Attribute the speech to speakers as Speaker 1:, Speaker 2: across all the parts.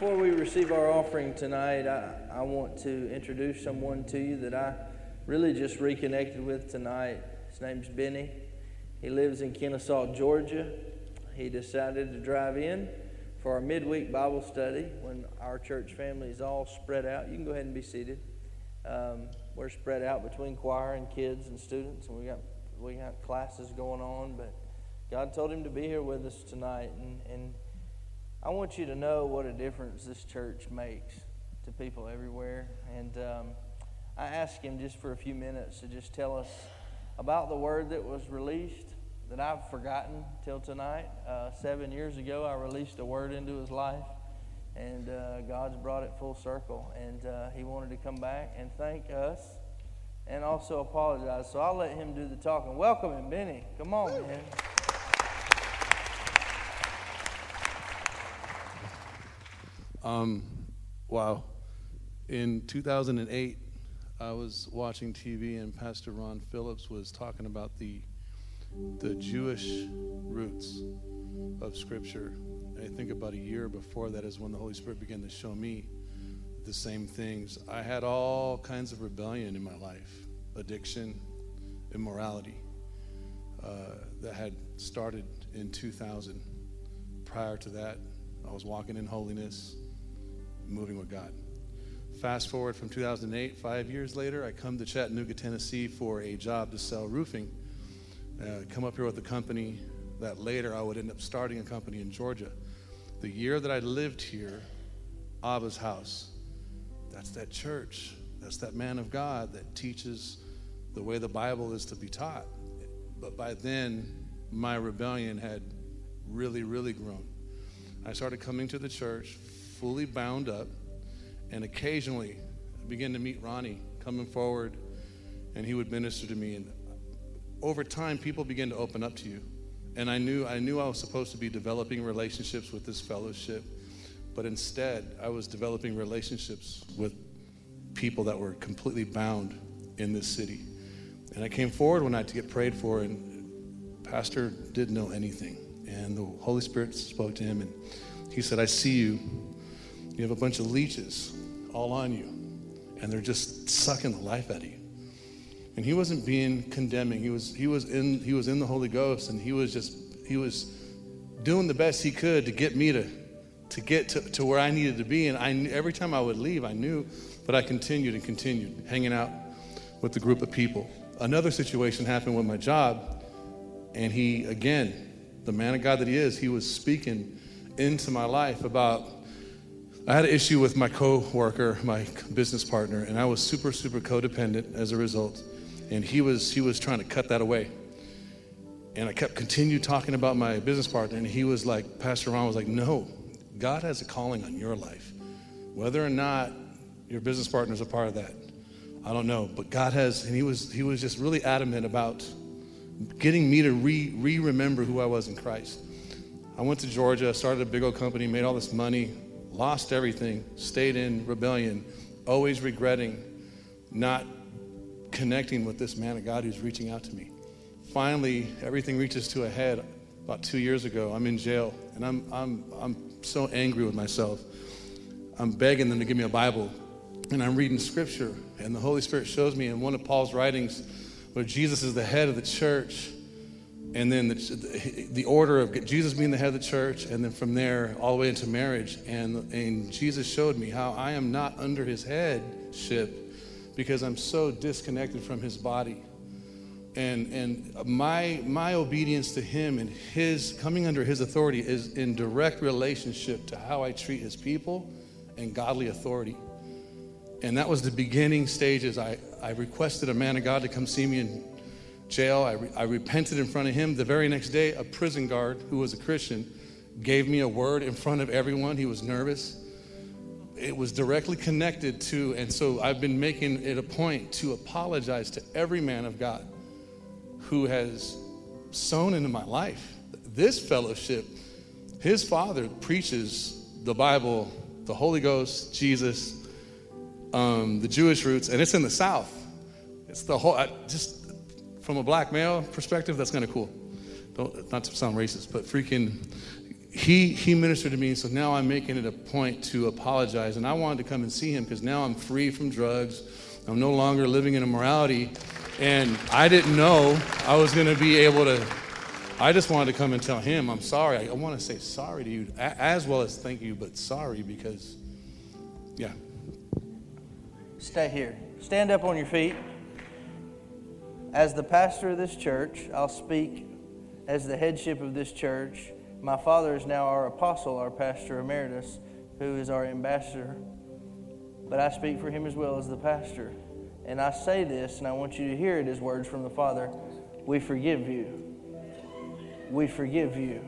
Speaker 1: Before we receive our offering tonight, I, I want to introduce someone to you that I really just reconnected with tonight. His name's Benny. He lives in Kennesaw, Georgia. He decided to drive in for our midweek Bible study when our church family is all spread out. You can go ahead and be seated. Um, we're spread out between choir and kids and students, and we got we got classes going on. But God told him to be here with us tonight, and, and I want you to know what a difference this church makes to people everywhere. And um, I asked him just for a few minutes to just tell us about the word that was released that I've forgotten till tonight. Uh, seven years ago, I released a word into his life, and uh, God's brought it full circle. And uh, he wanted to come back and thank us and also apologize. So I'll let him do the talking. Welcome him, Benny. Come on, man.
Speaker 2: Um, wow. In 2008, I was watching TV and Pastor Ron Phillips was talking about the the Jewish roots of Scripture. I think about a year before that is when the Holy Spirit began to show me the same things. I had all kinds of rebellion in my life, addiction, immorality, uh, that had started in 2000. Prior to that, I was walking in holiness moving with God. Fast forward from 2008, five years later, I come to Chattanooga, Tennessee for a job to sell roofing. Uh, come up here with a company that later I would end up starting a company in Georgia. The year that I lived here, Abba's house, that's that church. That's that man of God that teaches the way the Bible is to be taught. But by then, my rebellion had really, really grown. I started coming to the church fully bound up, and occasionally I began to meet Ronnie coming forward, and he would minister to me. And over time, people began to open up to you. And I knew I knew I was supposed to be developing relationships with this fellowship, but instead I was developing relationships with people that were completely bound in this city. And I came forward one night to get prayed for, and Pastor didn't know anything. And the Holy Spirit spoke to him, and he said, I see you you have a bunch of leeches all on you, and they're just sucking the life out of you. And he wasn't being condemning. He was, he was, in, he was in the Holy Ghost, and he was just, he was doing the best he could to get me to, to get to, to where I needed to be. And I, every time I would leave, I knew, but I continued and continued hanging out with the group of people. Another situation happened with my job, and he, again, the man of God that he is, he was speaking into my life about I had an issue with my co-worker, my business partner, and I was super, super codependent as a result. And he was he was trying to cut that away. And I kept continue talking about my business partner, and he was like, Pastor Ron was like, No, God has a calling on your life. Whether or not your business partner is a part of that, I don't know. But God has, and he was he was just really adamant about getting me to re re remember who I was in Christ. I went to Georgia, started a big old company, made all this money, lost everything, stayed in rebellion, always regretting not connecting with this man of God who's reaching out to me. Finally, everything reaches to a head about two years ago. I'm in jail, and I'm, I'm, I'm so angry with myself. I'm begging them to give me a Bible, and I'm reading scripture, and the Holy Spirit shows me in one of Paul's writings where Jesus is the head of the church and then the, the, order of Jesus being the head of the church, and then from there all the way into marriage. And, and Jesus showed me how I am not under his headship because I'm so disconnected from his body. And, and my, my obedience to him and his coming under his authority is in direct relationship to how I treat his people and godly authority. And that was the beginning stages. I, I requested a man of God to come see me in jail. I, re- I repented in front of him. The very next day, a prison guard who was a Christian gave me a word in front of everyone. He was nervous. It was directly connected to, and so I've been making it a point to apologize to every man of God who has sown into my life. This fellowship, his father preaches the Bible, the Holy Ghost, Jesus, um, the Jewish roots, and it's in the South. It's the whole, I just from a black male perspective, that's kind of cool. Don't, not to sound racist, but freaking he, he ministered to me, so now I'm making it a point to apologize. And I wanted to come and see him because now I'm free from drugs. I'm no longer living in immorality. And I didn't know I was going to be able to. I just wanted to come and tell him, I'm sorry. I, I want to say sorry to you, as well as thank you, but sorry because, yeah.
Speaker 1: Stay here. Stand up on your feet. As the pastor of this church, I'll speak as the headship of this church. My father is now our apostle, our pastor emeritus, who is our ambassador. But I speak for him as well as the pastor. And I say this, and I want you to hear it as words from the Father We forgive you. We forgive you.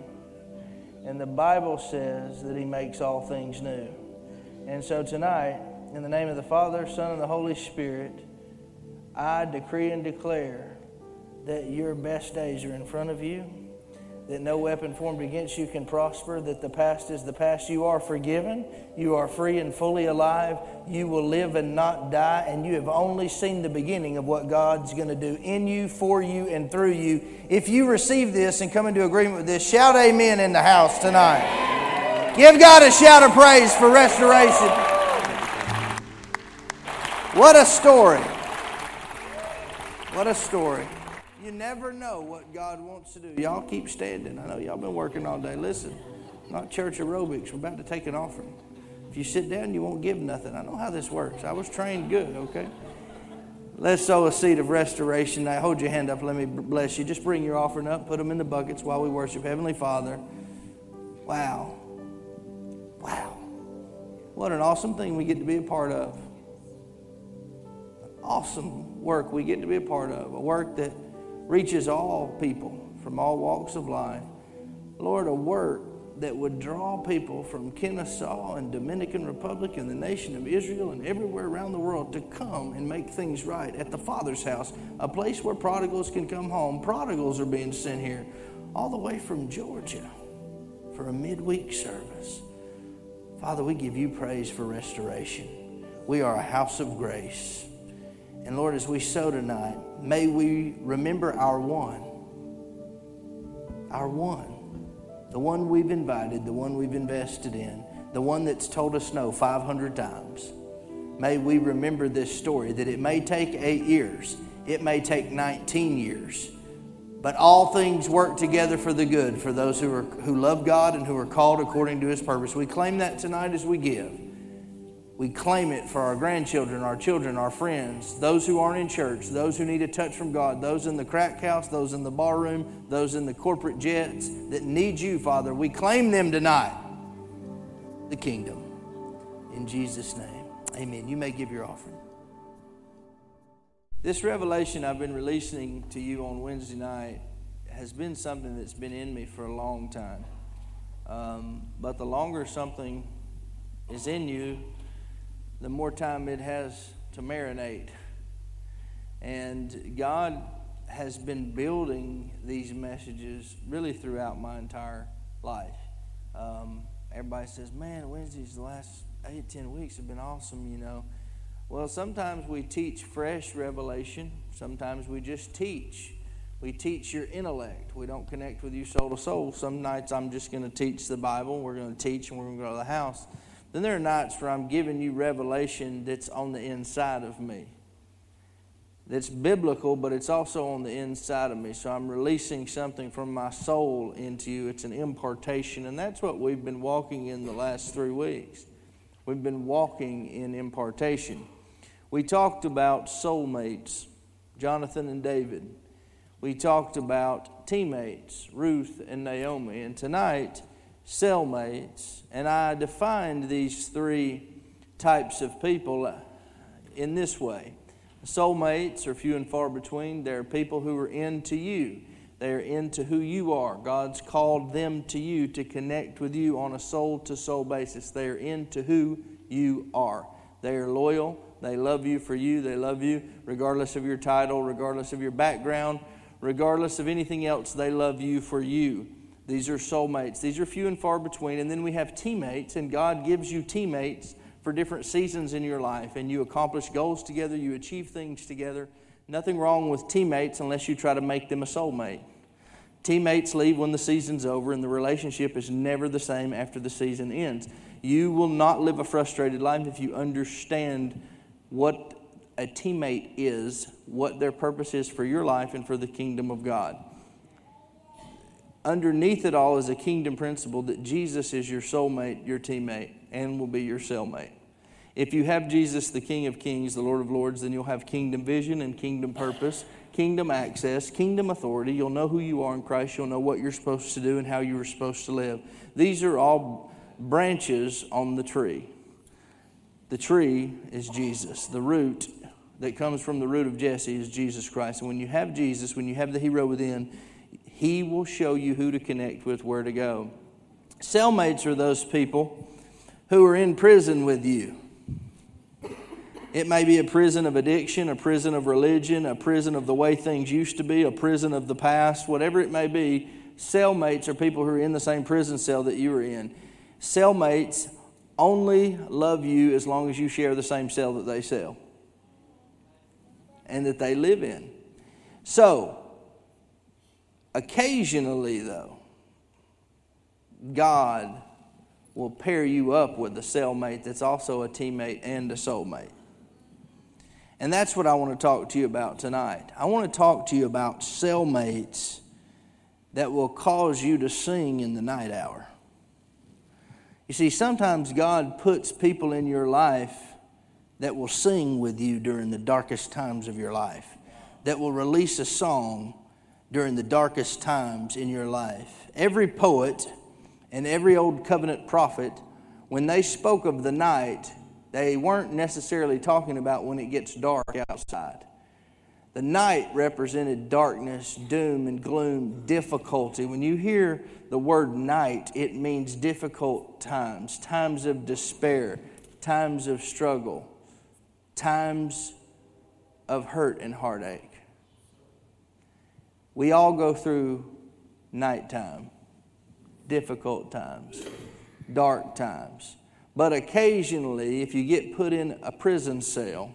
Speaker 1: And the Bible says that He makes all things new. And so tonight, in the name of the Father, Son, and the Holy Spirit, I decree and declare that your best days are in front of you that no weapon formed against you can prosper, that the past is the past. You are forgiven. You are free and fully alive. You will live and not die, and you have only seen the beginning of what God's going to do in you, for you, and through you. If you receive this and come into agreement with this, shout amen in the house tonight. Give God a shout of praise for restoration. What a story. What a story. You never know what God wants to do. Y'all keep standing. I know y'all been working all day. Listen, not church aerobics. We're about to take an offering. If you sit down, you won't give nothing. I know how this works. I was trained good, okay? Let's sow a seed of restoration. Now, hold your hand up. Let me bless you. Just bring your offering up. Put them in the buckets while we worship. Heavenly Father, wow. Wow. What an awesome thing we get to be a part of. Awesome work we get to be a part of. A work that reaches all people from all walks of life. Lord, a work that would draw people from Kennesaw and Dominican Republic and the nation of Israel and everywhere around the world to come and make things right at the Father's house, a place where prodigals can come home. Prodigals are being sent here all the way from Georgia for a midweek service. Father, we give you praise for restoration. We are a house of grace. And Lord, as we sow tonight, may we remember our one. Our one. The one we've invited, the one we've invested in, the one that's told us no 500 times. May we remember this story that it may take eight years, it may take 19 years, but all things work together for the good for those who, are, who love God and who are called according to his purpose. We claim that tonight as we give we claim it for our grandchildren, our children, our friends, those who aren't in church, those who need a touch from God, those in the crack house, those in the bar room, those in the corporate jets that need you, Father. We claim them tonight. The kingdom. In Jesus' name. Amen. You may give your offering. This revelation I've been releasing to you on Wednesday night has been something that's been in me for a long time. Um, but the longer something is in you, the more time it has to marinate. And God has been building these messages really throughout my entire life. Um, everybody says, man, Wednesdays, the last eight, ten weeks have been awesome, you know. Well, sometimes we teach fresh revelation, sometimes we just teach. We teach your intellect. We don't connect with you soul to soul. Some nights I'm just going to teach the Bible. We're going to teach and we're going to go to the house. Then there are nights where I'm giving you revelation that's on the inside of me. That's biblical, but it's also on the inside of me. So I'm releasing something from my soul into you. It's an impartation. And that's what we've been walking in the last three weeks. We've been walking in impartation. We talked about soulmates, Jonathan and David. We talked about teammates, Ruth and Naomi. And tonight, cellmates. And I defined these three types of people uh, in this way soulmates are few and far between. They're people who are into you. They are into who you are. God's called them to you to connect with you on a soul to soul basis. They are into who you are. They are loyal. They love you for you. They love you regardless of your title, regardless of your background, regardless of anything else. They love you for you. These are soulmates. These are few and far between. And then we have teammates, and God gives you teammates for different seasons in your life. And you accomplish goals together, you achieve things together. Nothing wrong with teammates unless you try to make them a soulmate. Teammates leave when the season's over, and the relationship is never the same after the season ends. You will not live a frustrated life if you understand what a teammate is, what their purpose is for your life and for the kingdom of God. Underneath it all is a kingdom principle that Jesus is your soulmate, your teammate, and will be your cellmate. If you have Jesus, the King of Kings, the Lord of Lords, then you'll have kingdom vision and kingdom purpose, kingdom access, kingdom authority. You'll know who you are in Christ. You'll know what you're supposed to do and how you are supposed to live. These are all branches on the tree. The tree is Jesus. The root that comes from the root of Jesse is Jesus Christ. And when you have Jesus, when you have the hero within, he will show you who to connect with, where to go. Cellmates are those people who are in prison with you. It may be a prison of addiction, a prison of religion, a prison of the way things used to be, a prison of the past, whatever it may be. Cellmates are people who are in the same prison cell that you are in. Cellmates only love you as long as you share the same cell that they sell and that they live in. So, occasionally, though, God will pair you up with a cellmate that's also a teammate and a soulmate. And that's what I want to talk to you about tonight. I want to talk to you about cellmates that will cause you to sing in the night hour. You see, sometimes God puts people in your life that will sing with you during the darkest times of your life, that will release a song during the darkest times in your life. Every poet and every old covenant prophet, when they spoke of the night, they weren't necessarily talking about when it gets dark outside. The night represented darkness, doom, and gloom, difficulty. When you hear the word night, it means difficult times, times of despair, times of struggle, times of hurt and heartache. We all go through nighttime, difficult times, dark times. But occasionally, if you get put in a prison cell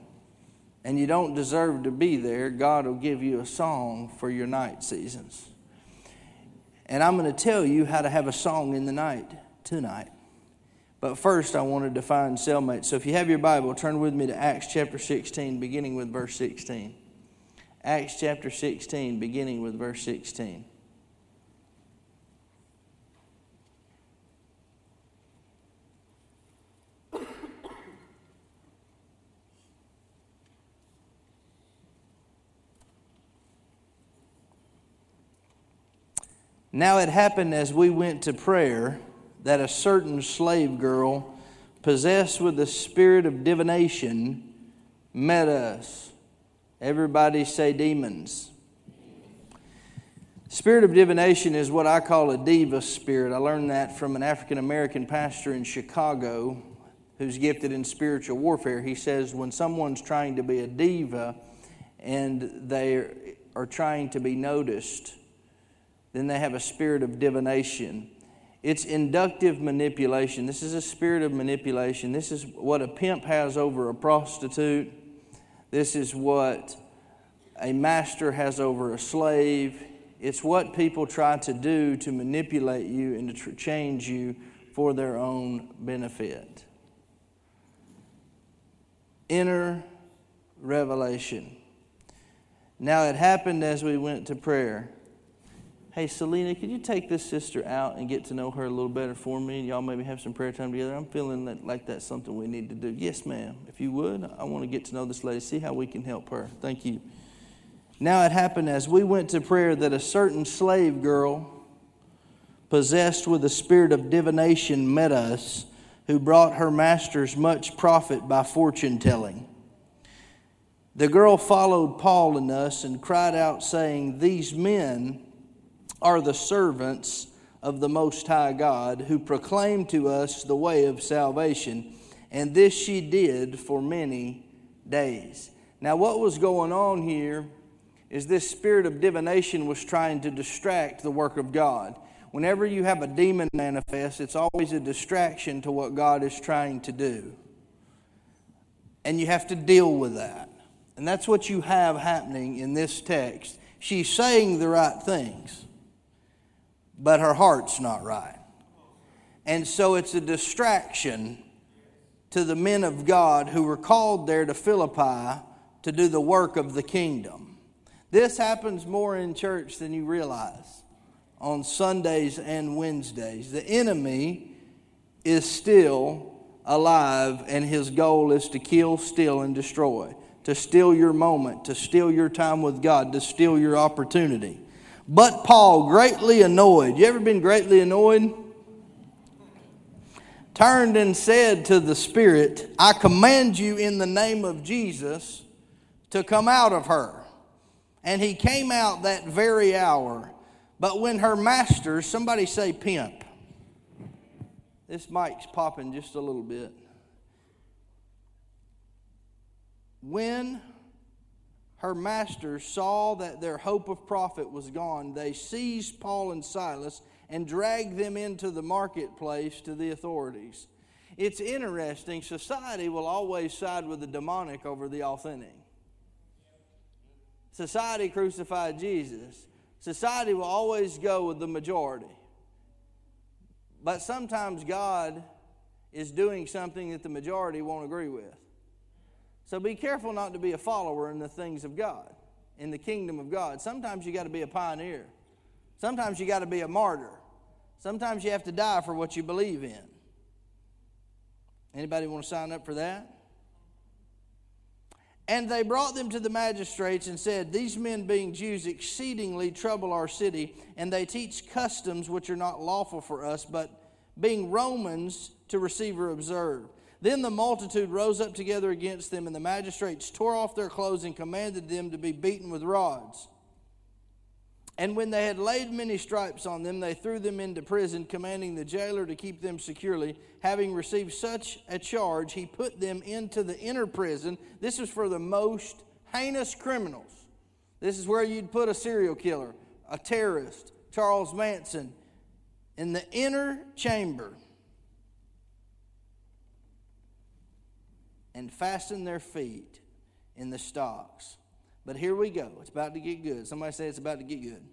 Speaker 1: and you don't deserve to be there, God will give you a song for your night seasons. And I'm going to tell you how to have a song in the night tonight. But first, I want to define cellmate. So if you have your Bible, turn with me to Acts chapter 16, beginning with verse 16. Acts chapter 16, beginning with verse 16. Now it happened as we went to prayer that a certain slave girl, possessed with the spirit of divination, met us. Everybody say demons. Spirit of divination is what I call a diva spirit. I learned that from an African American pastor in Chicago who's gifted in spiritual warfare. He says when someone's trying to be a diva and they are trying to be noticed, then they have a spirit of divination. It's inductive manipulation. This is a spirit of manipulation. This is what a pimp has over a prostitute. This is what a master has over a slave. It's what people try to do to manipulate you and to change you for their own benefit. Inner revelation. Now it happened as we went to prayer Hey, Selena, could you take this sister out and get to know her a little better for me? And Y'all maybe have some prayer time together. I'm feeling that, like that's something we need to do. Yes, ma'am. If you would, I want to get to know this lady, see how we can help her. Thank you. Now it happened as we went to prayer that a certain slave girl, possessed with a spirit of divination, met us, who brought her masters much profit by fortune telling. The girl followed Paul and us and cried out, saying, These men are the servants of the Most High God who proclaim to us the way of salvation. And this she did for many days. Now, what was going on here is this spirit of divination was trying to distract the work of God. Whenever you have a demon manifest, it's always a distraction to what God is trying to do. And you have to deal with that. And that's what you have happening in this text. She's saying the right things. But her heart's not right. And so it's a distraction to the men of God who were called there to Philippi to do the work of the kingdom. This happens more in church than you realize on Sundays and Wednesdays. The enemy is still alive, and his goal is to kill, steal, and destroy, to steal your moment, to steal your time with God, to steal your opportunity. But Paul, greatly annoyed, you ever been greatly annoyed? Turned and said to the Spirit, I command you in the name of Jesus to come out of her. And he came out that very hour. But when her master, somebody say pimp, this mic's popping just a little bit. When her masters saw that their hope of profit was gone, they seized Paul and Silas and dragged them into the marketplace to the authorities. It's interesting, society will always side with the demonic over the authentic. Society crucified Jesus. Society will always go with the majority. But sometimes God is doing something that the majority won't agree with. So be careful not to be a follower in the things of God, in the kingdom of God. Sometimes you got to be a pioneer. Sometimes you got to be a martyr. Sometimes you have to die for what you believe in. Anybody want to sign up for that? And they brought them to the magistrates and said, These men, being Jews, exceedingly trouble our city, and they teach customs which are not lawful for us, but being Romans, to receive or observe. Then the multitude rose up together against them, and the magistrates tore off their clothes and commanded them to be beaten with rods. And when they had laid many stripes on them, they threw them into prison, commanding the jailer to keep them securely. Having received such a charge, he put them into the inner prison. This was for the most heinous criminals. This is where you'd put a serial killer, a terrorist, Charles Manson, in the inner chamber and fasten their feet in the stocks. But here we go. It's about to get good. Somebody say it's about to get good.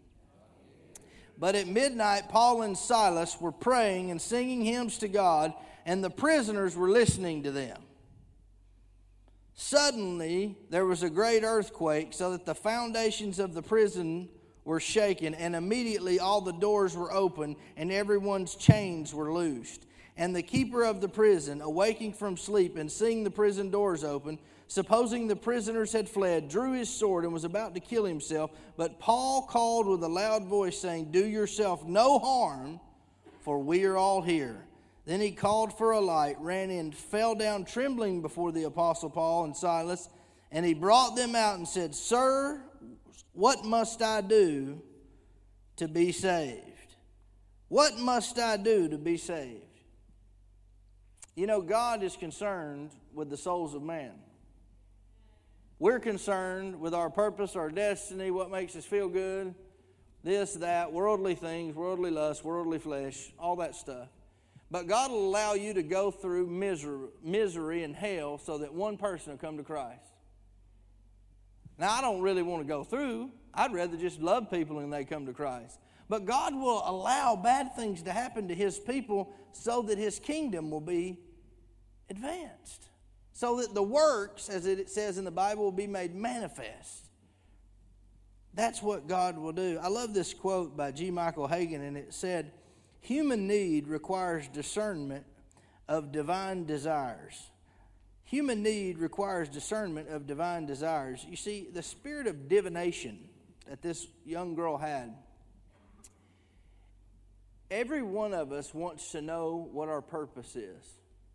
Speaker 1: But at midnight, Paul and Silas were praying and singing hymns to God, and the prisoners were listening to them. Suddenly, there was a great earthquake, so that the foundations of the prison were shaken, and immediately all the doors were open, and everyone's chains were loosed. And the keeper of the prison, awaking from sleep and seeing the prison doors open, supposing the prisoners had fled, drew his sword and was about to kill himself. But Paul called with a loud voice, saying, Do yourself no harm, for we are all here. Then he called for a light, ran in, fell down trembling before the apostle Paul and Silas, and he brought them out and said, Sir, what must I do to be saved? What must I do to be saved? You know, God is concerned with the souls of man. We're concerned with our purpose, our destiny, what makes us feel good, this, that, worldly things, worldly lust, worldly flesh, all that stuff. But God will allow you to go through misery, misery and hell so that one person will come to Christ. Now, I don't really want to go through. I'd rather just love people and they come to Christ. But God will allow bad things to happen to His people so that His kingdom will be advanced so that the works, as it says in the Bible, will be made manifest. That's what God will do. I love this quote by G. Michael Hagan, and it said, Human need requires discernment of divine desires. Human need requires discernment of divine desires. You see, the spirit of divination that this young girl had, every one of us wants to know what our purpose is.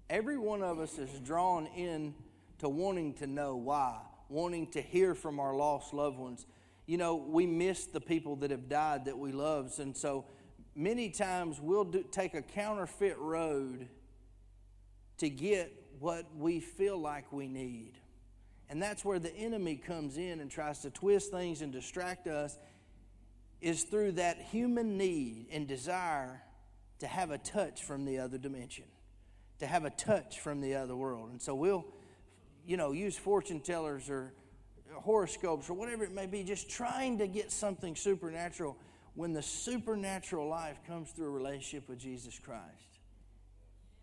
Speaker 1: Every one of us is drawn in to wanting to know why, wanting to hear from our lost loved ones. You know, we miss the people that have died that we love, and so many times we'll do, take a counterfeit road to get what we feel like we need. And that's where the enemy comes in and tries to twist things and distract us, is through that human need and desire to have a touch from the other dimension to have a touch from the other world. And so we'll, you know, use fortune tellers or horoscopes or whatever it may be, just trying to get something supernatural. when the supernatural life comes through a relationship with Jesus Christ.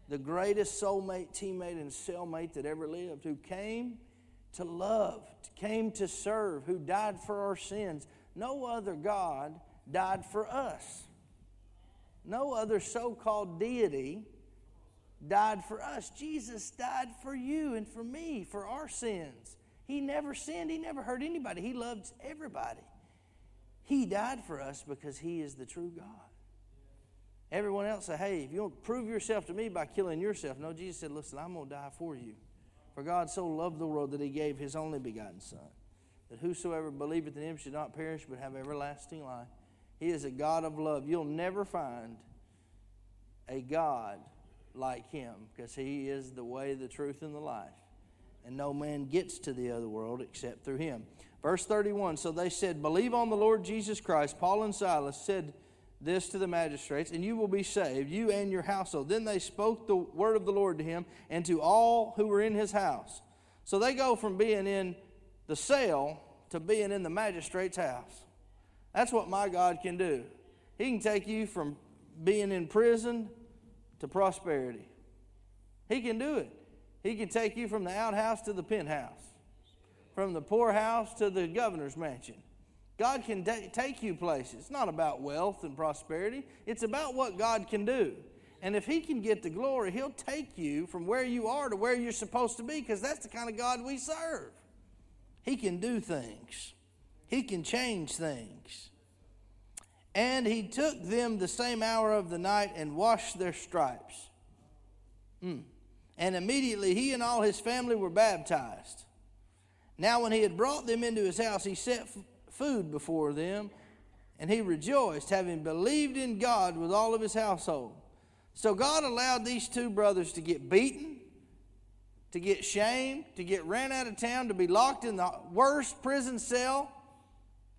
Speaker 1: The greatest soulmate, teammate, and cellmate that ever lived, who came to love, came to serve, who died for our sins. No other God died for us. No other so called deity died for us. Jesus died for you and for me, for our sins. He never sinned, He never hurt anybody, He loved everybody. He died for us because He is the true God. Everyone else said, Hey, if you don't prove yourself to me by killing yourself. No, Jesus said, Listen, I'm going to die for you. For God so loved the world that He gave His only begotten Son, that whosoever believeth in Him should not perish but have everlasting life. He is a God of love. You'll never find a God like Him because He is the way, the truth, and the life and no man gets to the other world except through him. Verse 31 So they said, Believe on the Lord Jesus Christ. Paul and Silas said this to the magistrates, and you will be saved, you and your household. Then they spoke the word of the Lord to him and to all who were in his house. So they go from being in the cell to being in the magistrate's house. That's what my God can do. He can take you from being in prison to prosperity. He can do it. He can take you from the outhouse to the penthouse, from the poorhouse to the governor's mansion. God can t- take you places. It's not about wealth and prosperity, it's about what God can do. And if He can get the glory, He'll take you from where you are to where you're supposed to be because that's the kind of God we serve. He can do things, He can change things. And He took them the same hour of the night and washed their stripes. Mm. And immediately he and all his family were baptized. Now, when he had brought them into his house, he set f- food before them, and he rejoiced, having believed in God with all of his household. So, God allowed these two brothers to get beaten, to get shamed, to get ran out of town, to be locked in the worst prison cell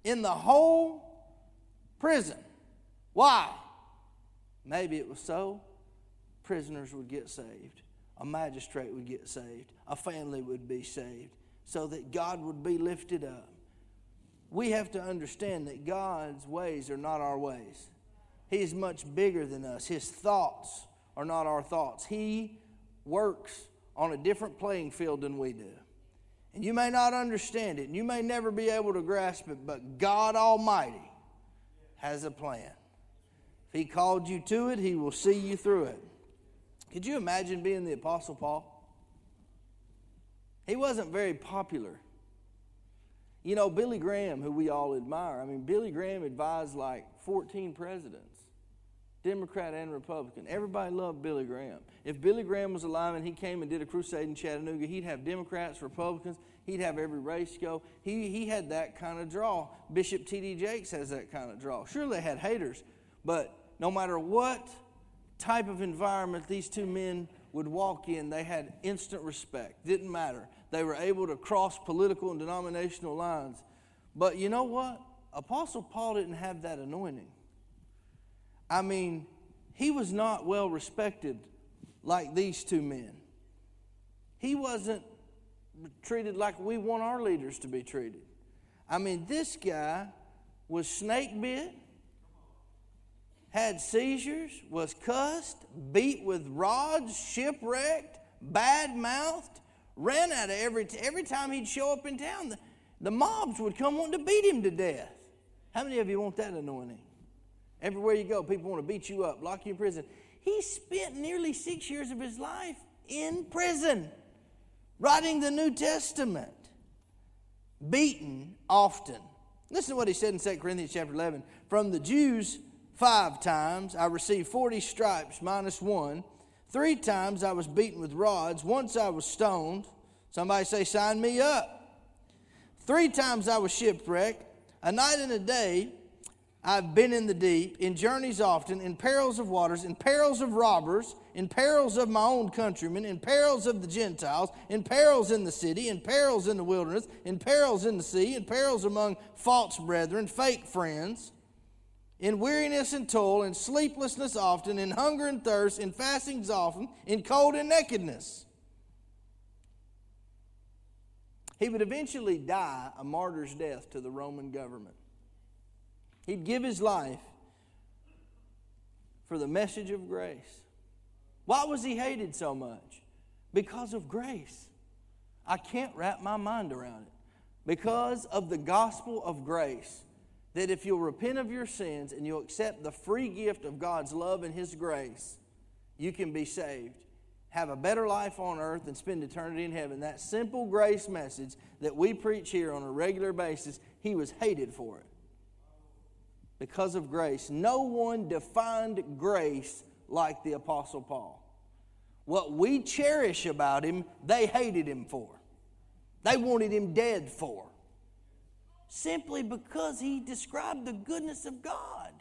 Speaker 1: in the whole prison. Why? Maybe it was so prisoners would get saved a magistrate would get saved, a family would be saved, so that God would be lifted up. We have to understand that God's ways are not our ways. He is much bigger than us. His thoughts are not our thoughts. He works on a different playing field than we do. And you may not understand it, and you may never be able to grasp it, but God Almighty has a plan. If He called you to it, He will see you through it. Could you imagine being the Apostle Paul? He wasn't very popular. You know, Billy Graham, who we all admire, I mean, Billy Graham advised like 14 presidents, Democrat and Republican. Everybody loved Billy Graham. If Billy Graham was alive and he came and did a crusade in Chattanooga, he'd have Democrats, Republicans, he'd have every race go. He, he had that kind of draw. Bishop T.D. Jakes has that kind of draw. Sure, they had haters, but no matter what type of environment these two men would walk in, they had instant respect. Didn't matter. They were able to cross political and denominational lines. But you know what? Apostle Paul didn't have that anointing. I mean, he was not well respected like these two men. He wasn't treated like we want our leaders to be treated. I mean, this guy was snake bit had seizures, was cussed, beat with rods, shipwrecked, bad mouthed, ran out of every, every time he'd show up in town. The, the mobs would come wanting to beat him to death. How many of you want that anointing? Everywhere you go, people want to beat you up, lock you in prison. He spent nearly six years of his life in prison, writing the New Testament, beaten often. Listen to what he said in 2 Corinthians chapter 11. From the Jews, five times. I received 40 stripes minus one. Three times I was beaten with rods. Once I was stoned. Somebody say, Sign me up. Three times I was shipwrecked. A night and a day I've been in the deep, in journeys often, in perils of waters, in perils of robbers, in perils of my own countrymen, in perils of the Gentiles, in perils in the city, in perils in the wilderness, in perils in the sea, in perils among false brethren, fake friends in weariness and toil, in sleeplessness often, in hunger and thirst, in fastings often, in cold and nakedness. He would eventually die a martyr's death to the Roman government. He'd give his life for the message of grace. Why was he hated so much? Because of grace. I can't wrap my mind around it. Because of the gospel of grace, that if you'll repent of your sins and you'll accept the free gift of God's love and His grace, you can be saved, have a better life on earth, and spend eternity in heaven. That simple grace message that we preach here on a regular basis, He was hated for it. Because of grace. No one defined grace like the Apostle Paul. What we cherish about him, they hated him for. They wanted him dead for. Simply because he described the goodness of God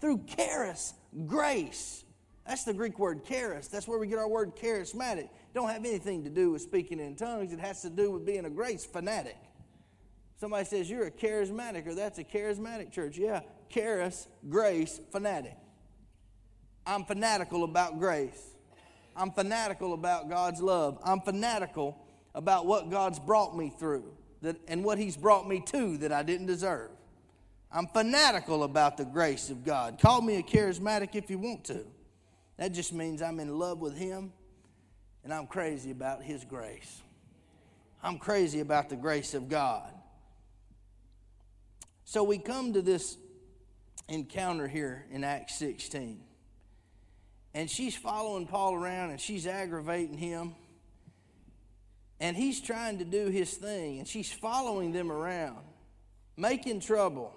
Speaker 1: through charis, grace. That's the Greek word charis. That's where we get our word charismatic. Don't have anything to do with speaking in tongues. It has to do with being a grace fanatic. Somebody says you're a charismatic or that's a charismatic church. Yeah, charis, grace, fanatic. I'm fanatical about grace. I'm fanatical about God's love. I'm fanatical about what God's brought me through that, and what He's brought me to that I didn't deserve. I'm fanatical about the grace of God. Call me a charismatic if you want to. That just means I'm in love with Him and I'm crazy about His grace. I'm crazy about the grace of God. So we come to this encounter here in Acts 16. And she's following Paul around and she's aggravating him. And he's trying to do his thing, and she's following them around, making trouble.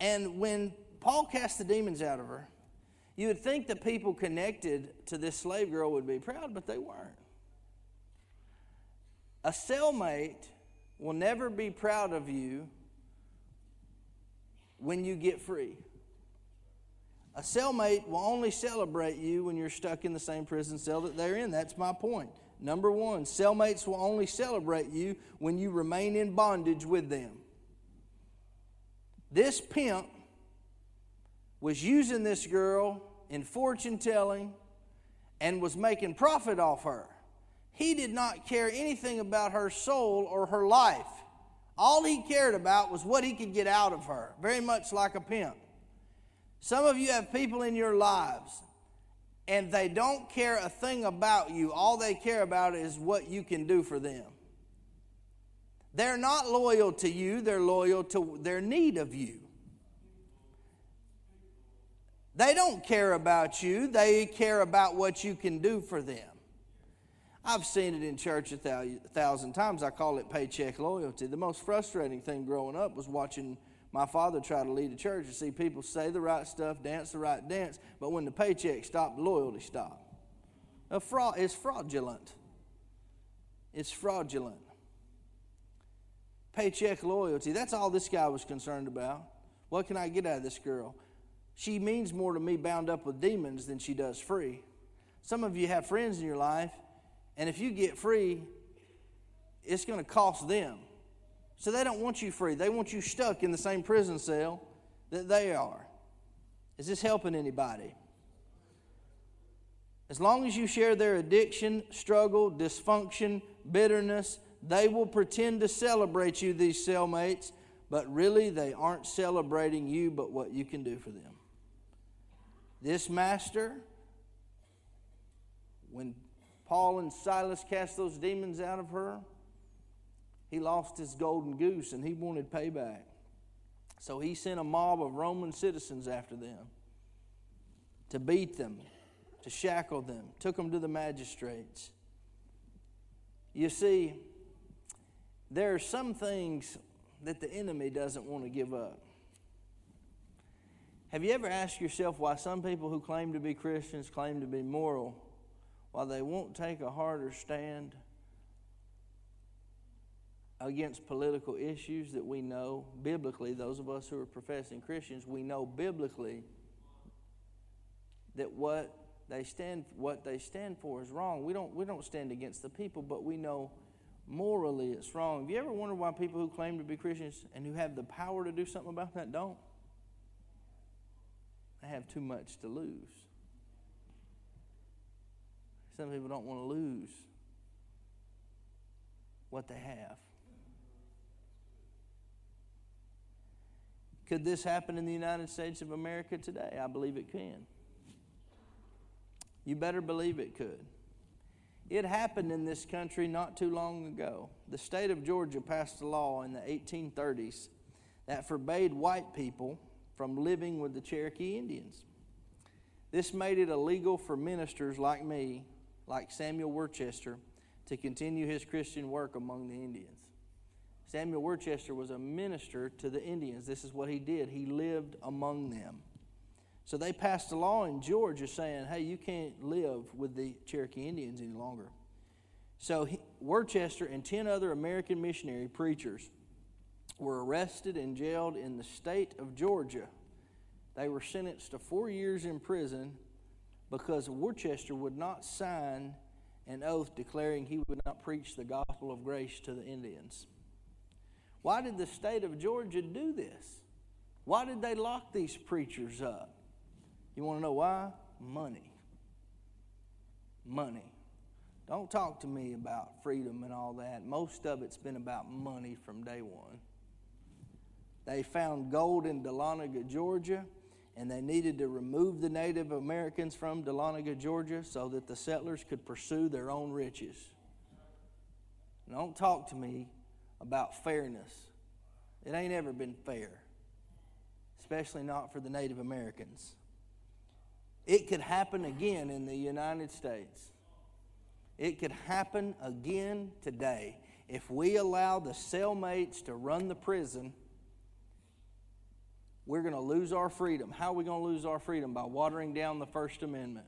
Speaker 1: And when Paul cast the demons out of her, you would think the people connected to this slave girl would be proud, but they weren't. A cellmate will never be proud of you when you get free. A cellmate will only celebrate you when you're stuck in the same prison cell that they're in. That's my point. Number one, cellmates will only celebrate you when you remain in bondage with them. This pimp was using this girl in fortune telling and was making profit off her. He did not care anything about her soul or her life. All he cared about was what he could get out of her, very much like a pimp. Some of you have people in your lives and they don't care a thing about you. All they care about is what you can do for them. They're not loyal to you, they're loyal to their need of you. They don't care about you, they care about what you can do for them. I've seen it in church a thousand times. I call it paycheck loyalty. The most frustrating thing growing up was watching my father try to lead a church and see people say the right stuff, dance the right dance, but when the paycheck stopped, loyalty stopped. A fraud, it's fraudulent. It's fraudulent. Paycheck loyalty, that's all this guy was concerned about. What can I get out of this girl? She means more to me bound up with demons than she does free. Some of you have friends in your life, and if you get free, it's going to cost them. So they don't want you free. They want you stuck in the same prison cell that they are. Is this helping anybody? As long as you share their addiction, struggle, dysfunction, bitterness, they will pretend to celebrate you, these cellmates, but really they aren't celebrating you, but what you can do for them. This master, when Paul and Silas cast those demons out of her, he lost his golden goose and he wanted payback. So he sent a mob of Roman citizens after them to beat them, to shackle them, took them to the magistrates. You see, there are some things that the enemy doesn't want to give up. Have you ever asked yourself why some people who claim to be Christians claim to be moral, why they won't take a harder stand against political issues that we know biblically, those of us who are professing Christians, we know biblically that what they stand what they stand for is wrong. We don't we don't stand against the people, but we know morally it's wrong. Have you ever wondered why people who claim to be Christians and who have the power to do something about that don't? They have too much to lose. Some people don't want to lose what they have. Could this happen in the United States of America today? I believe it can. You better believe it could. It happened in this country not too long ago. The state of Georgia passed a law in the 1830s that forbade white people from living with the Cherokee Indians. This made it illegal for ministers like me, like Samuel Worcester, to continue his Christian work among the Indians. Samuel Worcester was a minister to the Indians. This is what he did. He lived among them. So they passed a law in Georgia saying, hey, you can't live with the Cherokee Indians any longer. So he, Worcester and 10 other American missionary preachers were arrested and jailed in the state of Georgia. They were sentenced to four years in prison because Worcester would not sign an oath declaring he would not preach the gospel of grace to the Indians. Why did the state of Georgia do this? Why did they lock these preachers up? You want to know why? Money. Money. Don't talk to me about freedom and all that. Most of it's been about money from day one. They found gold in Dahlonega, Georgia, and they needed to remove the Native Americans from Dahlonega, Georgia, so that the settlers could pursue their own riches. Don't talk to me about fairness. It ain't ever been fair, especially not for the Native Americans. It could happen again in the United States. It could happen again today. If we allow the cellmates to run the prison, we're going to lose our freedom. How are we going to lose our freedom? By watering down the First Amendment.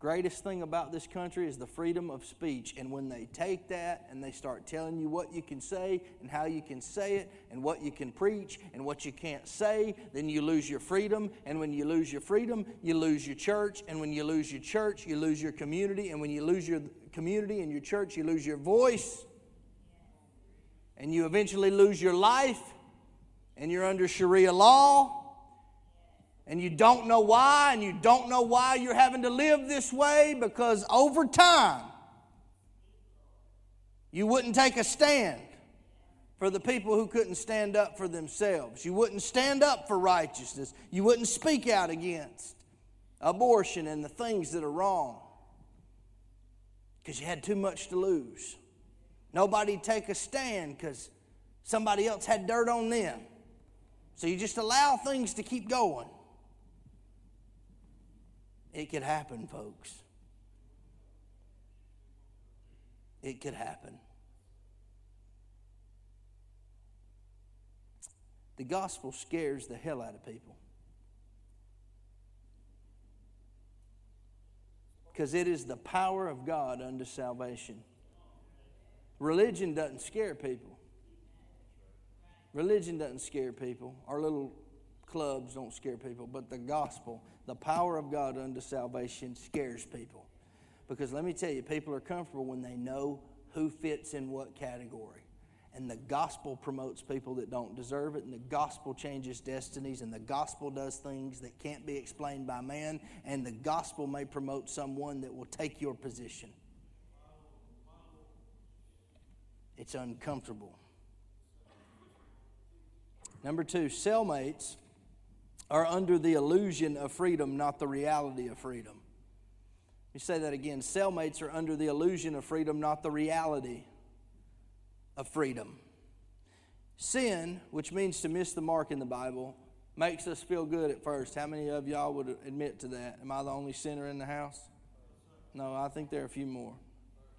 Speaker 1: Greatest thing about this country is the freedom of speech. And when they take that and they start telling you what you can say and how you can say it and what you can preach and what you can't say, then you lose your freedom. And when you lose your freedom, you lose your church. And when you lose your church, you lose your community. And when you lose your community and your church, you lose your voice. And you eventually lose your life. And you're under Sharia law and you don't know why, and you don't know why you're having to live this way because over time, you wouldn't take a stand for the people who couldn't stand up for themselves. You wouldn't stand up for righteousness. You wouldn't speak out against abortion and the things that are wrong because you had too much to lose. Nobody'd take a stand because somebody else had dirt on them. So you just allow things to keep going. It could happen, folks. It could happen. The gospel scares the hell out of people. Because it is the power of God unto salvation. Religion doesn't scare people. Religion doesn't scare people. Our little clubs don't scare people, but the gospel, the power of God unto salvation, scares people. Because let me tell you, people are comfortable when they know who fits in what category. And the gospel promotes people that don't deserve it, and the gospel changes destinies, and the gospel does things that can't be explained by man, and the gospel may promote someone that will take your position. It's uncomfortable. Number two, cellmates are under the illusion of freedom, not the reality of freedom. Let me say that again. Cellmates are under the illusion of freedom, not the reality of freedom. Sin, which means to miss the mark in the Bible, makes us feel good at first. How many of y'all would admit to that? Am I the only sinner in the house? No, I think there are a few more.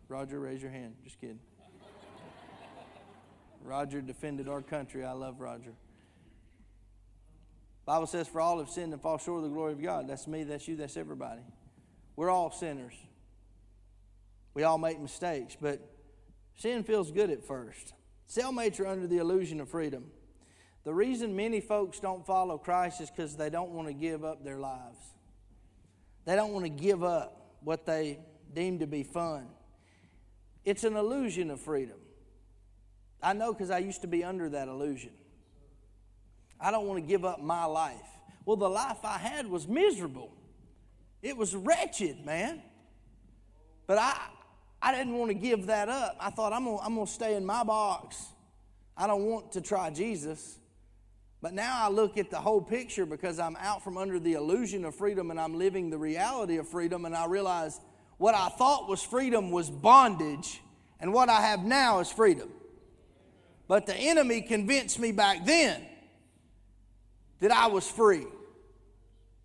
Speaker 1: Roger, raise your hand. Just kidding. Roger defended our country. I love Roger. Bible says, For all have sinned and fall short of the glory of God. That's me, that's you, that's everybody. We're all sinners. We all make mistakes, but sin feels good at first. Cellmates are under the illusion of freedom. The reason many folks don't follow Christ is because they don't want to give up their lives. They don't want to give up what they deem to be fun. It's an illusion of freedom. I know because I used to be under that illusion. I don't want to give up my life. Well, the life I had was miserable. It was wretched, man. But I, I didn't want to give that up. I thought, I'm going to I'm gonna stay in my box. I don't want to try Jesus. But now I look at the whole picture because I'm out from under the illusion of freedom and I'm living the reality of freedom, and I realize what I thought was freedom was bondage, and what I have now is freedom. But the enemy convinced me back then that I was free.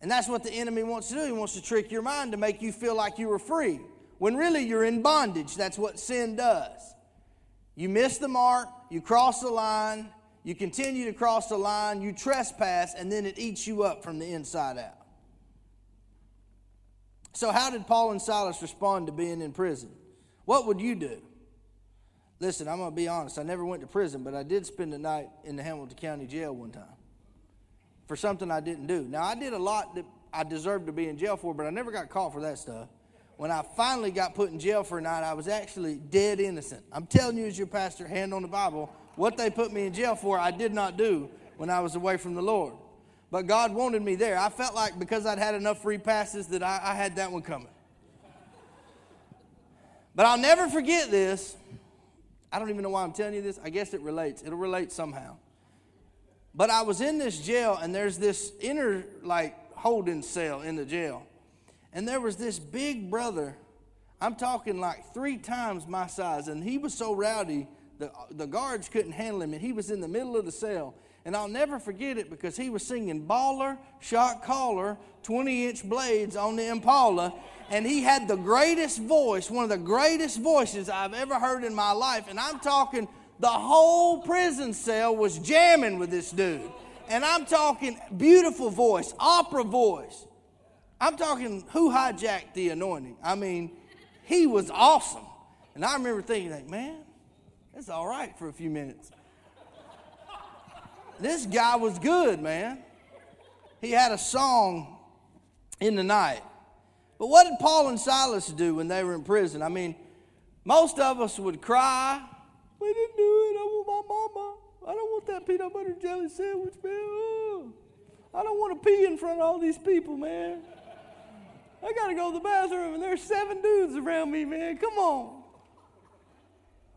Speaker 1: And that's what the enemy wants to do. He wants to trick your mind to make you feel like you were free, when really you're in bondage. That's what sin does. You miss the mark, you cross the line, you continue to cross the line, you trespass, and then it eats you up from the inside out. So, how did Paul and Silas respond to being in prison? What would you do? Listen, I'm going to be honest. I never went to prison, but I did spend a night in the Hamilton County Jail one time for something I didn't do. Now, I did a lot that I deserved to be in jail for, but I never got caught for that stuff. When I finally got put in jail for a night, I was actually dead innocent. I'm telling you, as your pastor, hand on the Bible, what they put me in jail for, I did not do when I was away from the Lord. But God wanted me there. I felt like because I'd had enough free passes that I, I had that one coming. But I'll never forget this. I don't even know why I'm telling you this. I guess it relates. It'll relate somehow. But I was in this jail, and there's this inner, like, holding cell in the jail. And there was this big brother, I'm talking like three times my size, and he was so rowdy, the, the guards couldn't handle him, and he was in the middle of the cell. And I'll never forget it because he was singing Baller, Shot Caller, 20 inch blades on the Impala. And he had the greatest voice, one of the greatest voices I've ever heard in my life. And I'm talking, the whole prison cell was jamming with this dude. And I'm talking beautiful voice, opera voice. I'm talking who hijacked the anointing. I mean, he was awesome. And I remember thinking, like, man, it's all right for a few minutes. This guy was good, man. He had a song in the night. But what did Paul and Silas do when they were in prison? I mean, most of us would cry. We didn't do it. I want my mama. I don't want that peanut butter jelly sandwich, man. I don't want to pee in front of all these people, man. I got to go to the bathroom and there's seven dudes around me, man. Come on.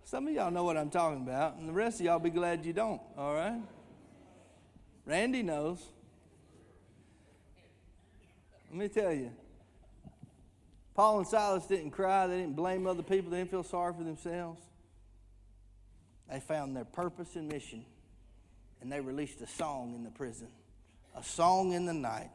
Speaker 1: Some of y'all know what I'm talking about, and the rest of y'all be glad you don't, all right? Randy knows. Let me tell you. Paul and Silas didn't cry, they didn't blame other people, they didn't feel sorry for themselves. They found their purpose and mission, and they released a song in the prison, a song in the night.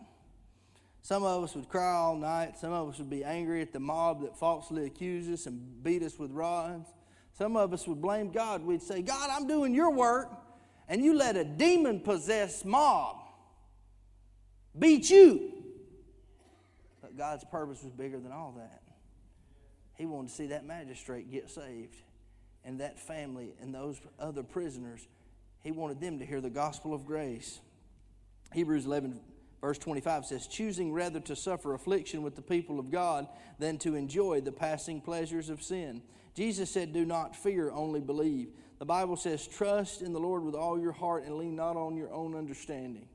Speaker 1: Some of us would cry all night. Some of us would be angry at the mob that falsely accused us and beat us with rods. Some of us would blame God. We'd say, God, I'm doing your work and you let a demon possessed mob beat you. But God's purpose was bigger than all that. He wanted to see that magistrate get saved and that family and those other prisoners. He wanted them to hear the gospel of grace. Hebrews 11, verse 25 says, Choosing rather to suffer affliction with the people of God than to enjoy the passing pleasures of sin. Jesus said, Do not fear, only believe. The Bible says, Trust in the Lord with all your heart and lean not on your own understanding.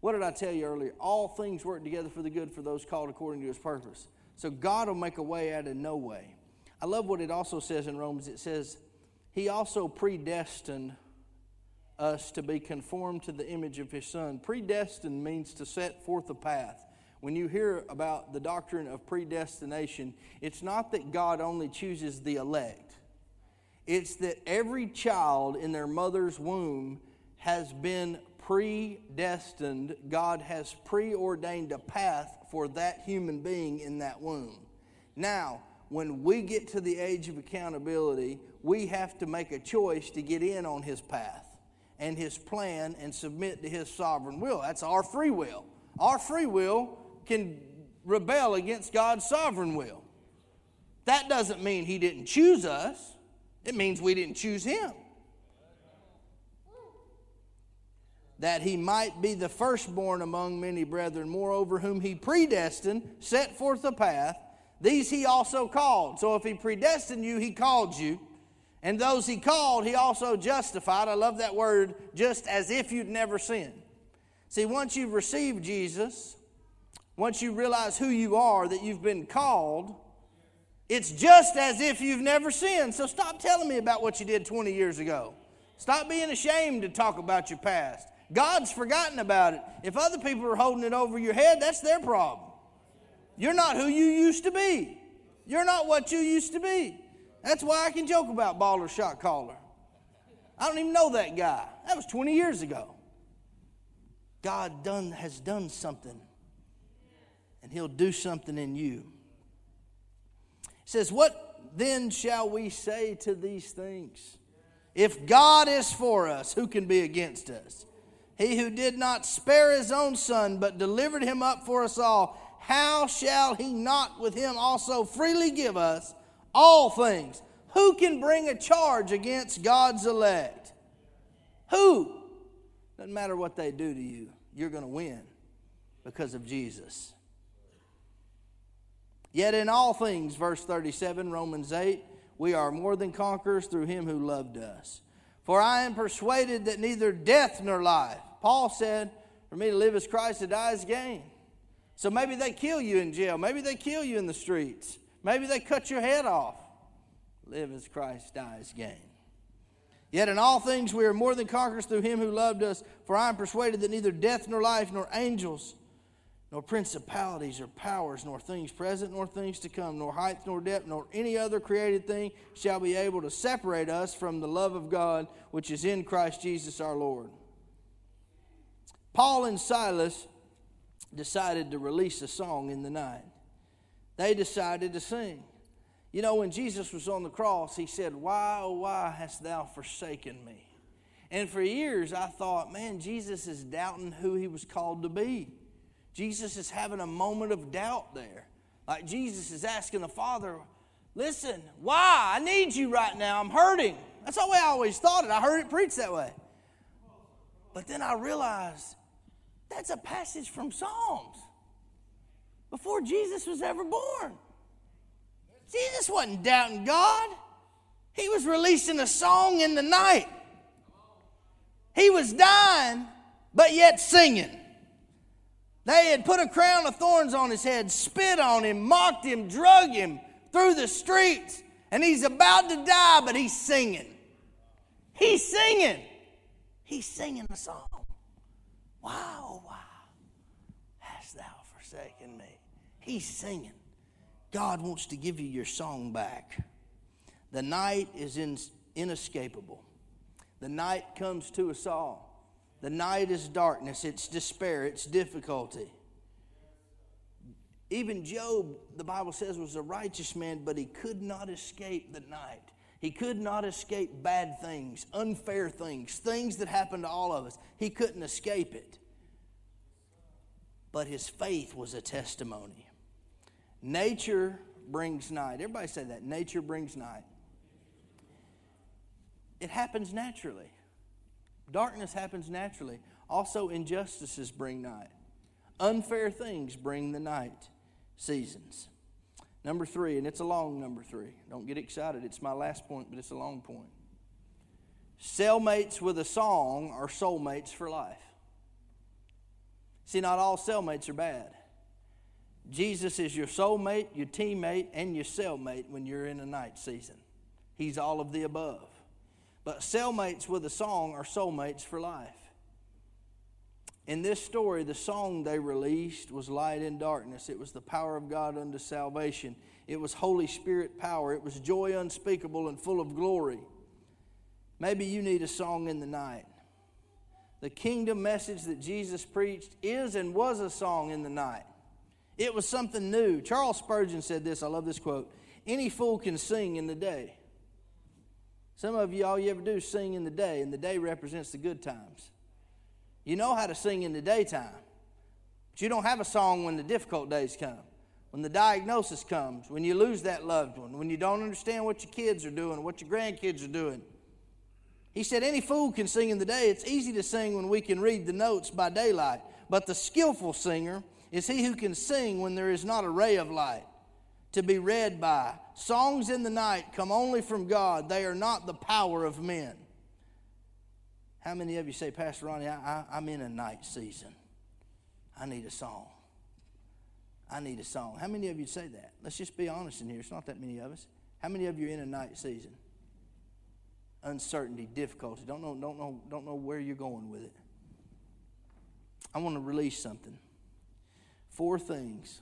Speaker 1: What did I tell you earlier? All things work together for the good for those called according to his purpose. So God will make a way out of no way. I love what it also says in Romans. It says, He also predestined us to be conformed to the image of His Son. Predestined means to set forth a path. When you hear about the doctrine of predestination, it's not that God only chooses the elect. It's that every child in their mother's womb has been predestined. God has preordained a path for that human being in that womb. Now, when we get to the age of accountability, we have to make a choice to get in on his path and his plan and submit to his sovereign will. That's our free will. Our free will can rebel against God's sovereign will. That doesn't mean he didn't choose us. It means we didn't choose him. That he might be the firstborn among many brethren, moreover, whom he predestined, set forth a path. These he also called. So if he predestined you, he called you. And those he called, he also justified. I love that word, just as if you'd never sinned. See, once you've received Jesus, once you realize who you are, that you've been called, it's just as if you've never sinned. So stop telling me about what you did 20 years ago. Stop being ashamed to talk about your past. God's forgotten about it. If other people are holding it over your head, that's their problem. You're not who you used to be. You're not what you used to be. That's why I can joke about baller shot caller. I don't even know that guy. That was 20 years ago. God done, has done something, and He'll do something in you. It says, What then shall we say to these things? If God is for us, who can be against us? He who did not spare his own son, but delivered him up for us all, how shall he not with him also freely give us all things? Who can bring a charge against God's elect? Who? Doesn't matter what they do to you, you're going to win because of Jesus. Yet in all things, verse 37, Romans 8, we are more than conquerors through him who loved us. For I am persuaded that neither death nor life, Paul said, for me to live as Christ, to die as gain. So maybe they kill you in jail. Maybe they kill you in the streets. Maybe they cut your head off. Live as Christ, die as gain. Yet in all things we are more than conquerors through him who loved us. For I am persuaded that neither death nor life, nor angels, nor principalities or powers, nor things present, nor things to come, nor height, nor depth, nor any other created thing shall be able to separate us from the love of God which is in Christ Jesus our Lord. Paul and Silas decided to release a song in the night. They decided to sing. You know, when Jesus was on the cross, he said, Why, oh, why hast thou forsaken me? And for years, I thought, man, Jesus is doubting who he was called to be. Jesus is having a moment of doubt there. Like Jesus is asking the Father, Listen, why? I need you right now. I'm hurting. That's the way I always thought it. I heard it preached that way. But then I realized that's a passage from Psalms before Jesus was ever born. Jesus wasn't doubting God, he was releasing a song in the night. He was dying, but yet singing. They had put a crown of thorns on his head, spit on him, mocked him, drug him through the streets, and he's about to die, but he's singing. He's singing. He's singing a song. Wow, oh, wow, hast thou forsaken me? He's singing. God wants to give you your song back. The night is in, inescapable. The night comes to us all. The night is darkness, it's despair, it's difficulty. Even Job, the Bible says, was a righteous man, but he could not escape the night. He could not escape bad things, unfair things, things that happen to all of us. He couldn't escape it. But his faith was a testimony. Nature brings night. Everybody say that. Nature brings night. It happens naturally. Darkness happens naturally. Also, injustices bring night. Unfair things bring the night seasons. Number three, and it's a long number three. Don't get excited. It's my last point, but it's a long point. Cellmates with a song are soulmates for life. See, not all cellmates are bad. Jesus is your soulmate, your teammate, and your cellmate when you're in a night season. He's all of the above. But cellmates with a song are soulmates for life. In this story, the song they released was Light in Darkness. It was the power of God unto salvation. It was Holy Spirit power. It was joy unspeakable and full of glory. Maybe you need a song in the night. The kingdom message that Jesus preached is and was a song in the night. It was something new. Charles Spurgeon said this. I love this quote Any fool can sing in the day. Some of you, all you ever do is sing in the day, and the day represents the good times. You know how to sing in the daytime, but you don't have a song when the difficult days come, when the diagnosis comes, when you lose that loved one, when you don't understand what your kids are doing, what your grandkids are doing. He said, Any fool can sing in the day. It's easy to sing when we can read the notes by daylight, but the skillful singer is he who can sing when there is not a ray of light to be read by. Songs in the night come only from God, they are not the power of men. How many of you say, Pastor Ronnie, I, am in a night season? I need a song. I need a song. How many of you say that? Let's just be honest in here. It's not that many of us. How many of you are in a night season? Uncertainty, difficulty. Don't know, don't know, don't know where you're going with it. I want to release something. Four things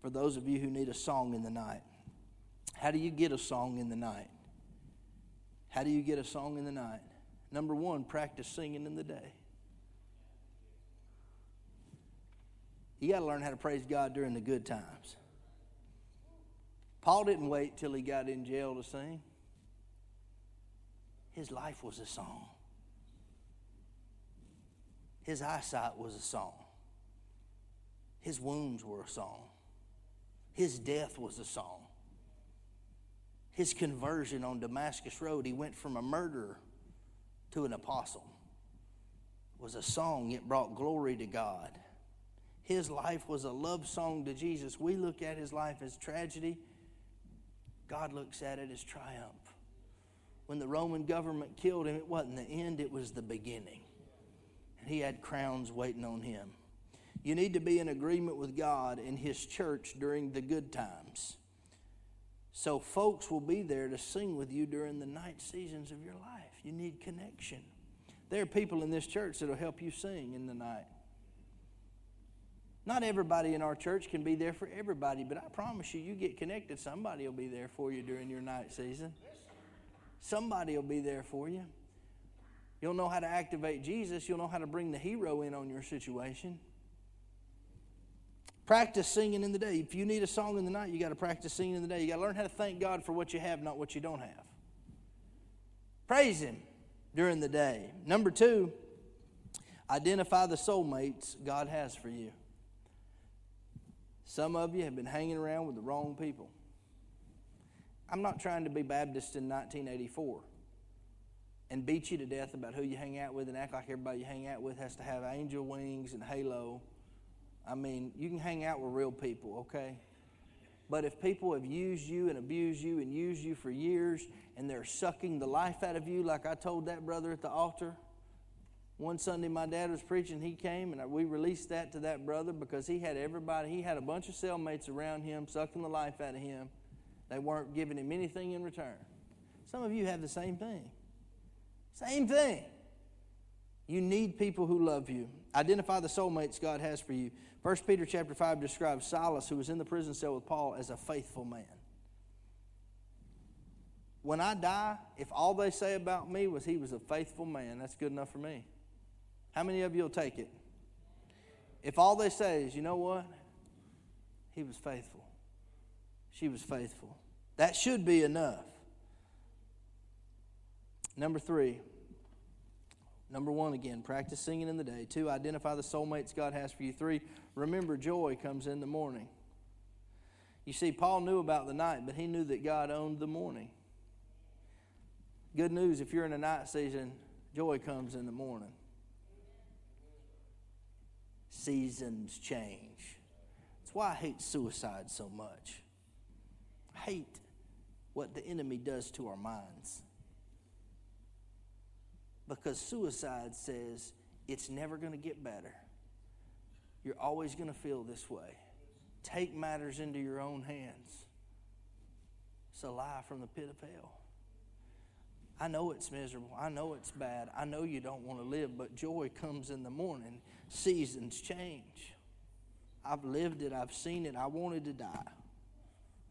Speaker 1: for those of you who need a song in the night. How do you get a song in the night? How do you get a song in the night? Number one, practice singing in the day. You got to learn how to praise God during the good times. Paul didn't wait till he got in jail to sing. His life was a song. His eyesight was a song. His wounds were a song. His death was a song. His conversion on Damascus Road, he went from a murderer to an apostle, was a song. It brought glory to God. His life was a love song to Jesus. We look at his life as tragedy, God looks at it as triumph. When the Roman government killed him, it wasn't the end, it was the beginning. And he had crowns waiting on him. You need to be in agreement with God and his church during the good times. So, folks will be there to sing with you during the night seasons of your life. You need connection. There are people in this church that will help you sing in the night. Not everybody in our church can be there for everybody, but I promise you, you get connected, somebody will be there for you during your night season. Somebody will be there for you. You'll know how to activate Jesus, you'll know how to bring the hero in on your situation. Practice singing in the day. If you need a song in the night, you got to practice singing in the day. You got to learn how to thank God for what you have, not what you don't have. Praise Him during the day. Number two, identify the soulmates God has for you. Some of you have been hanging around with the wrong people. I'm not trying to be Baptist in 1984 and beat you to death about who you hang out with and act like everybody you hang out with has to have angel wings and halo. I mean, you can hang out with real people, okay? But if people have used you and abused you and used you for years and they're sucking the life out of you, like I told that brother at the altar, one Sunday, my dad was preaching. He came and we released that to that brother because he had everybody, he had a bunch of cellmates around him, sucking the life out of him. They weren't giving him anything in return. Some of you have the same thing. Same thing. You need people who love you. Identify the soulmates God has for you. 1 Peter chapter 5 describes Silas, who was in the prison cell with Paul, as a faithful man. When I die, if all they say about me was he was a faithful man, that's good enough for me. How many of you will take it? If all they say is, you know what? He was faithful. She was faithful. That should be enough. Number three. Number one, again, practice singing in the day. Two, identify the soulmates God has for you. Three, remember joy comes in the morning. You see, Paul knew about the night, but he knew that God owned the morning. Good news if you're in a night season, joy comes in the morning seasons change. That's why I hate suicide so much. I hate what the enemy does to our minds. Because suicide says it's never going to get better. You're always going to feel this way. Take matters into your own hands. It's a lie from the pit of hell. I know it's miserable. I know it's bad. I know you don't want to live, but joy comes in the morning. Seasons change. I've lived it, I've seen it. I wanted to die.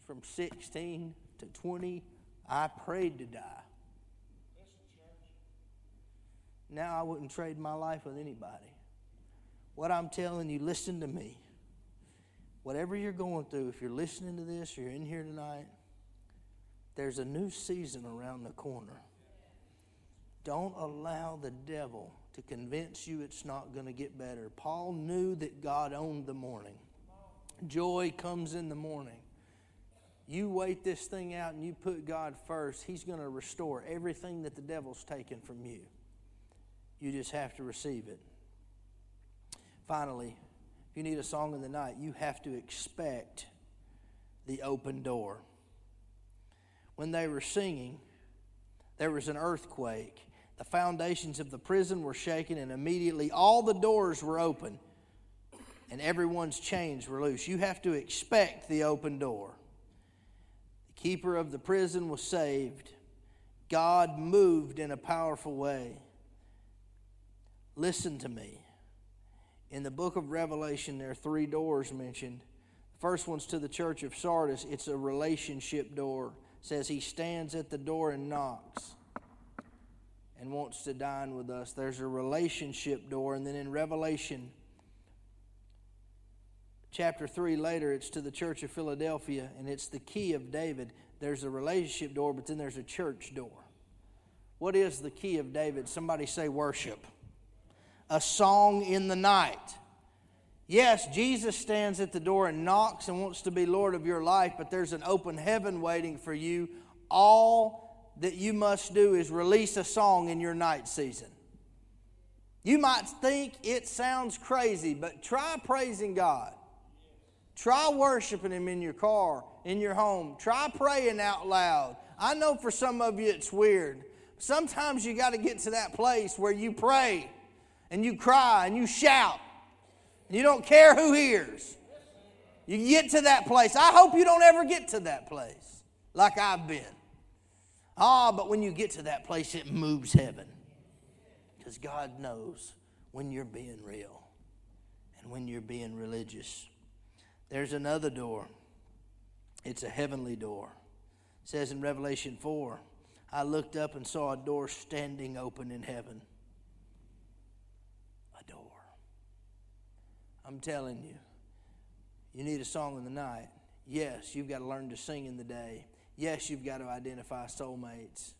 Speaker 1: From 16 to 20, I prayed to die. Now I wouldn't trade my life with anybody. What I'm telling you, listen to me. Whatever you're going through, if you're listening to this, you're in here tonight, there's a new season around the corner. Don't allow the devil to convince you it's not going to get better. Paul knew that God owned the morning. Joy comes in the morning. You wait this thing out and you put God first, He's going to restore everything that the devil's taken from you. You just have to receive it. Finally, if you need a song in the night, you have to expect the open door. When they were singing, there was an earthquake the foundations of the prison were shaken, and immediately all the doors were open, and everyone's chains were loose. You have to expect the open door. The keeper of the prison was saved. God moved in a powerful way. Listen to me. In the book of Revelation, there are three doors mentioned. The first one's to the church of Sardis, it's a relationship door. It says he stands at the door and knocks and wants to dine with us. There's a relationship door. And then in Revelation chapter 3 later, it's to the church of Philadelphia, and it's the key of David. There's a relationship door, but then there's a church door. What is the key of David? Somebody say worship. A song in the night. Yes, Jesus stands at the door and knocks and wants to be Lord of your life, but there's an open heaven waiting for you. All that you must do is release a song in your night season. You might think it sounds crazy, but try praising God. Try worshiping Him in your car, in your home. Try praying out loud. I know for some of you it's weird. Sometimes you got to get to that place where you pray and you cry and you shout. And you don't care who hears. You get to that place. I hope you don't ever get to that place like I've been. Ah, but when you get to that place, it moves heaven. Because God knows when you're being real and when you're being religious. There's another door. It's a heavenly door. It says in Revelation 4, I looked up and saw a door standing open in heaven. A door. I'm telling you, you need a song in the night. Yes, you've got to learn to sing in the day. Yes, you've got to identify soulmates.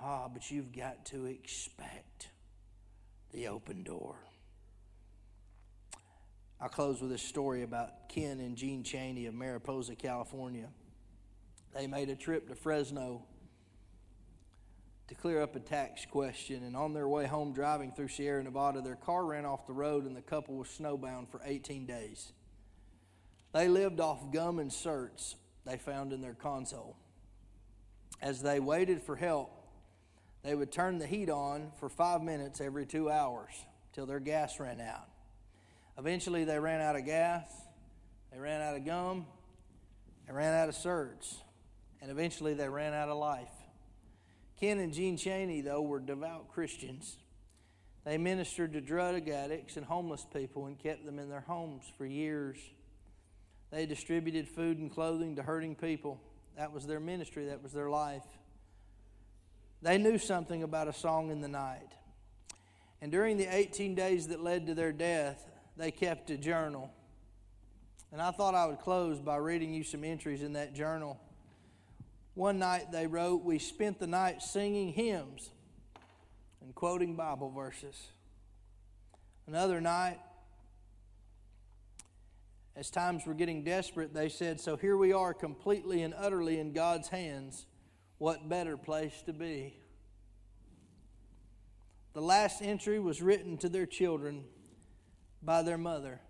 Speaker 1: Ah, but you've got to expect the open door. I'll close with a story about Ken and Jean Cheney of Mariposa, California. They made a trip to Fresno to clear up a tax question, and on their way home driving through Sierra Nevada, their car ran off the road and the couple was snowbound for 18 days. They lived off gum and certs they found in their console. As they waited for help, they would turn the heat on for five minutes every two hours till their gas ran out. Eventually, they ran out of gas, they ran out of gum, they ran out of certs, and eventually they ran out of life. Ken and Jean Cheney, though, were devout Christians. They ministered to drug addicts and homeless people and kept them in their homes for years. They distributed food and clothing to hurting people. That was their ministry, that was their life. They knew something about a song in the night. And during the 18 days that led to their death, they kept a journal. And I thought I would close by reading you some entries in that journal. One night they wrote, We spent the night singing hymns and quoting Bible verses. Another night, as times were getting desperate, they said, So here we are, completely and utterly in God's hands. What better place to be? The last entry was written to their children by their mother.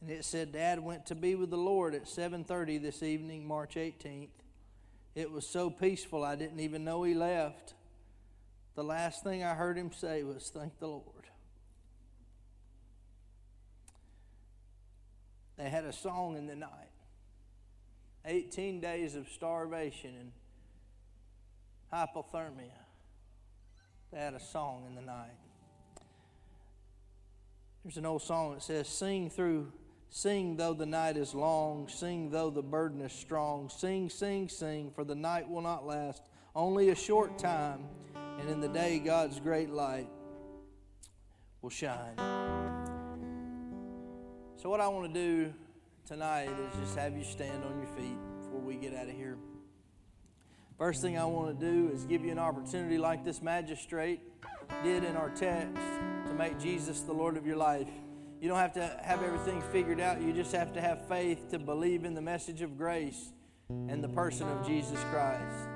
Speaker 1: And it said dad went to be with the Lord at 7:30 this evening, March 18th. It was so peaceful I didn't even know he left. The last thing I heard him say was thank the Lord. They had a song in the night. 18 days of starvation and hypothermia. They had a song in the night. There's an old song that says, Sing through, sing though the night is long, sing though the burden is strong, sing, sing, sing, for the night will not last only a short time, and in the day God's great light will shine. So, what I want to do tonight is just have you stand on your feet before we get out of here. First thing I want to do is give you an opportunity like this magistrate did in our text to make Jesus the Lord of your life. You don't have to have everything figured out. You just have to have faith to believe in the message of grace and the person of Jesus Christ.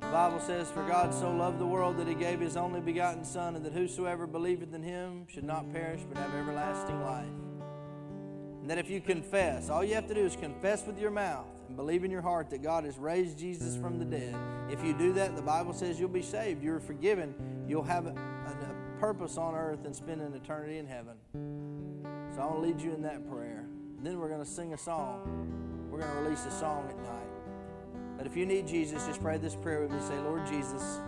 Speaker 1: The Bible says, For God so loved the world that he gave his only begotten Son, and that whosoever believeth in him should not perish but have everlasting life. And that if you confess, all you have to do is confess with your mouth and believe in your heart that God has raised Jesus from the dead. If you do that, the Bible says you'll be saved. You're forgiven. You'll have purpose on earth and spend an eternity in heaven. So I want to lead you in that prayer. And then we're going to sing a song. We're going to release a song at night. But if you need Jesus, just pray this prayer with me. Say, Lord Jesus.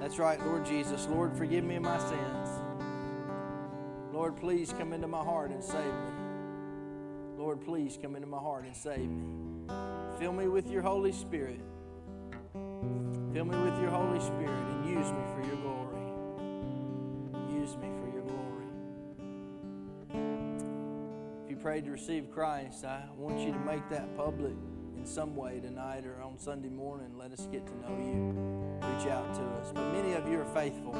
Speaker 1: That's right, Lord Jesus. Lord, forgive me of my sins. Lord, please come into my heart and save me. Lord, please come into my heart and save me. Fill me with your Holy Spirit. Fill me with your Holy Spirit and use me for your. Use me for your glory. If you prayed to receive Christ, I want you to make that public in some way tonight or on Sunday morning. Let us get to know you. Reach out to us. But many of you are faithful,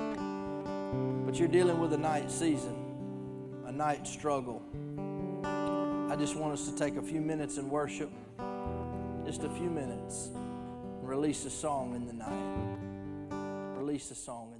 Speaker 1: but you're dealing with a night season, a night struggle. I just want us to take a few minutes and worship, just a few minutes, and release a song in the night. Release a song.